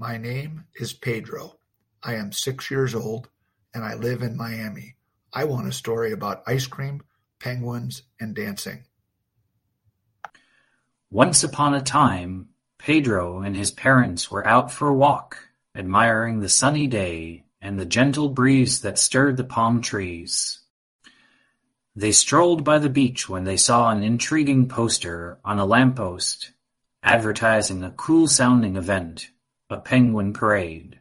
My name is Pedro. I am six years old and I live in Miami. I want a story about ice cream, penguins, and dancing. Once upon a time, Pedro and his parents were out for a walk, admiring the sunny day and the gentle breeze that stirred the palm trees. They strolled by the beach when they saw an intriguing poster on a lamppost advertising a cool-sounding event, a penguin parade.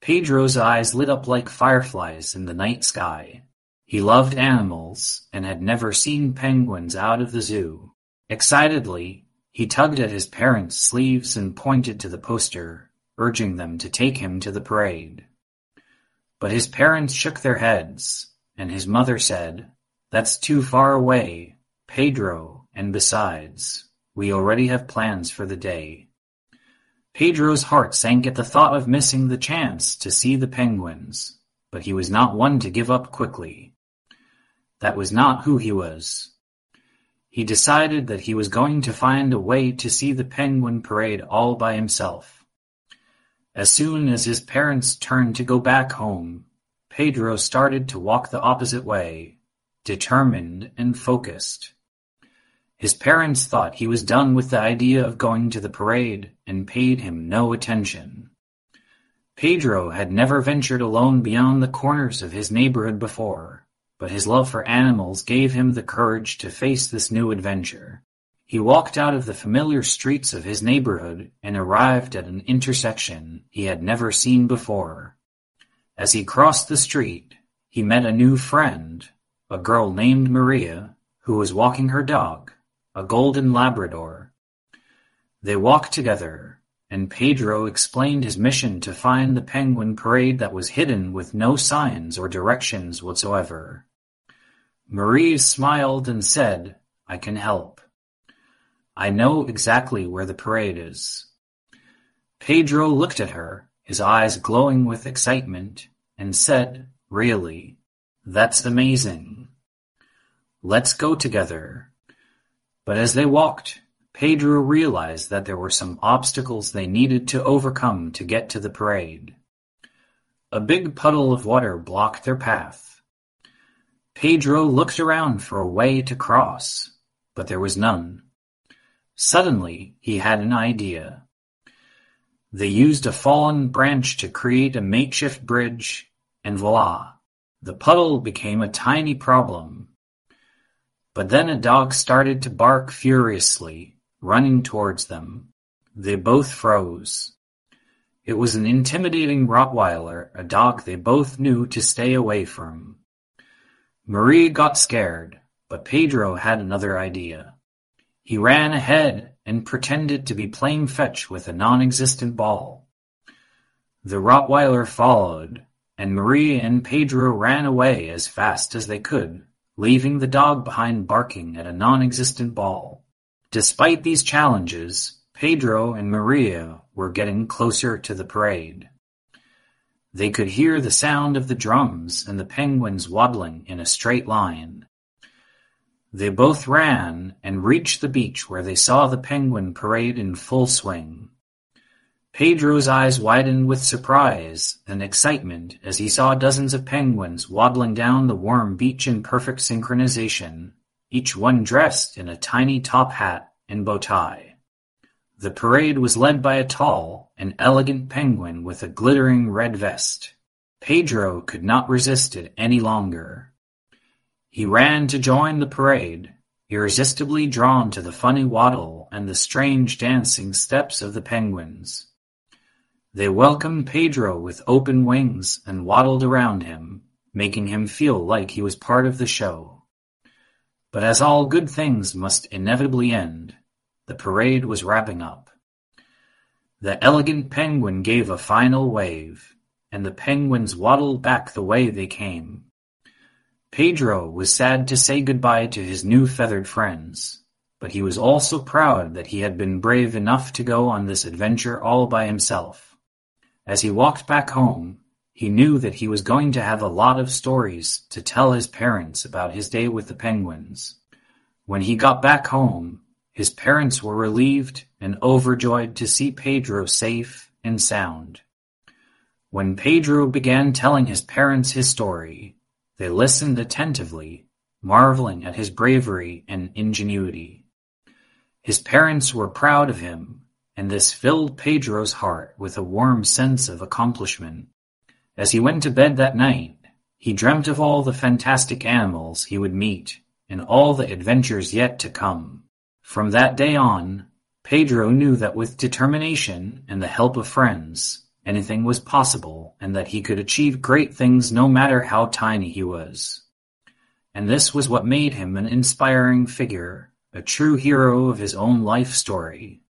Pedro's eyes lit up like fireflies in the night sky. He loved animals and had never seen penguins out of the zoo. Excitedly, he tugged at his parents' sleeves and pointed to the poster, urging them to take him to the parade. But his parents shook their heads, and his mother said, That's too far away, Pedro, and besides, we already have plans for the day. Pedro's heart sank at the thought of missing the chance to see the penguins, but he was not one to give up quickly. That was not who he was. He decided that he was going to find a way to see the penguin parade all by himself. As soon as his parents turned to go back home, Pedro started to walk the opposite way, determined and focused. His parents thought he was done with the idea of going to the parade and paid him no attention. Pedro had never ventured alone beyond the corners of his neighborhood before but his love for animals gave him the courage to face this new adventure. He walked out of the familiar streets of his neighborhood and arrived at an intersection he had never seen before. As he crossed the street, he met a new friend, a girl named Maria, who was walking her dog, a golden Labrador. They walked together, and Pedro explained his mission to find the penguin parade that was hidden with no signs or directions whatsoever. Maria smiled and said, I can help. I know exactly where the parade is. Pedro looked at her, his eyes glowing with excitement, and said, Really? That's amazing. Let's go together. But as they walked, Pedro realized that there were some obstacles they needed to overcome to get to the parade. A big puddle of water blocked their path. Pedro looked around for a way to cross, but there was none. Suddenly he had an idea. They used a fallen branch to create a makeshift bridge, and voila! The puddle became a tiny problem. But then a dog started to bark furiously running towards them. They both froze. It was an intimidating Rottweiler, a dog they both knew to stay away from. Maria got scared, but Pedro had another idea. He ran ahead and pretended to be playing fetch with a non-existent ball. The Rottweiler followed, and Maria and Pedro ran away as fast as they could, leaving the dog behind barking at a non-existent ball. Despite these challenges, Pedro and Maria were getting closer to the parade. They could hear the sound of the drums and the penguins waddling in a straight line. They both ran and reached the beach where they saw the penguin parade in full swing. Pedro's eyes widened with surprise and excitement as he saw dozens of penguins waddling down the warm beach in perfect synchronization each one dressed in a tiny top hat and bow tie. The parade was led by a tall and elegant penguin with a glittering red vest. Pedro could not resist it any longer. He ran to join the parade, irresistibly drawn to the funny waddle and the strange dancing steps of the penguins. They welcomed Pedro with open wings and waddled around him, making him feel like he was part of the show. But as all good things must inevitably end, the parade was wrapping up. The elegant penguin gave a final wave, and the penguins waddled back the way they came. Pedro was sad to say goodbye to his new feathered friends, but he was also proud that he had been brave enough to go on this adventure all by himself. As he walked back home, he knew that he was going to have a lot of stories to tell his parents about his day with the penguins. When he got back home, his parents were relieved and overjoyed to see Pedro safe and sound. When Pedro began telling his parents his story, they listened attentively, marveling at his bravery and ingenuity. His parents were proud of him, and this filled Pedro's heart with a warm sense of accomplishment. As he went to bed that night, he dreamt of all the fantastic animals he would meet and all the adventures yet to come. From that day on, Pedro knew that with determination and the help of friends, anything was possible and that he could achieve great things no matter how tiny he was. And this was what made him an inspiring figure, a true hero of his own life story.